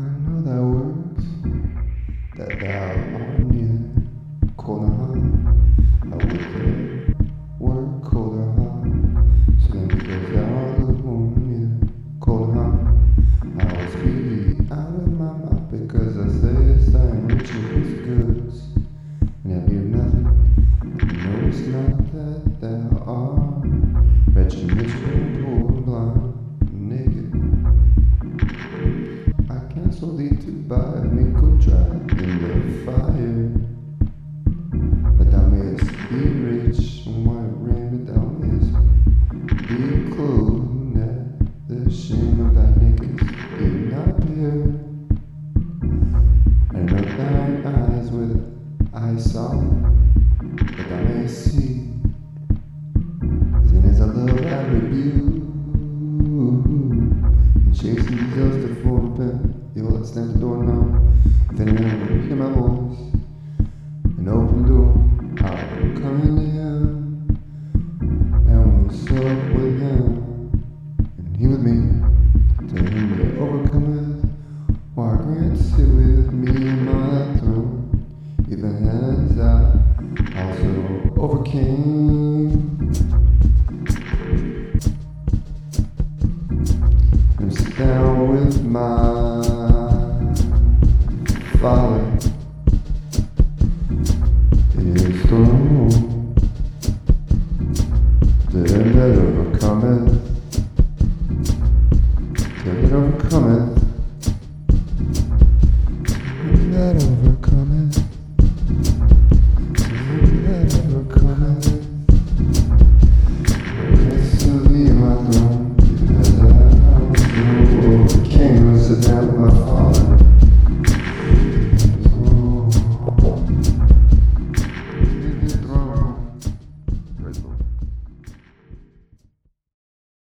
I know thy works, that thou art neither cold nor hot. I that were cold or hot. So then because thou art lukewarm, neither cold nor hot, I will speak out of my mouth because thou sayest I am rich his goods, and I of nothing. And knowest not that thou thee to buy me good dry in the fire, But thou mayest be rich in white raiment, thou mayest be clothed, that the shame of thy nakedness be not appear. And anoint thine eyes with eye salve, and sit down with my father. Throne. Then that that overcometh, came as a death my father.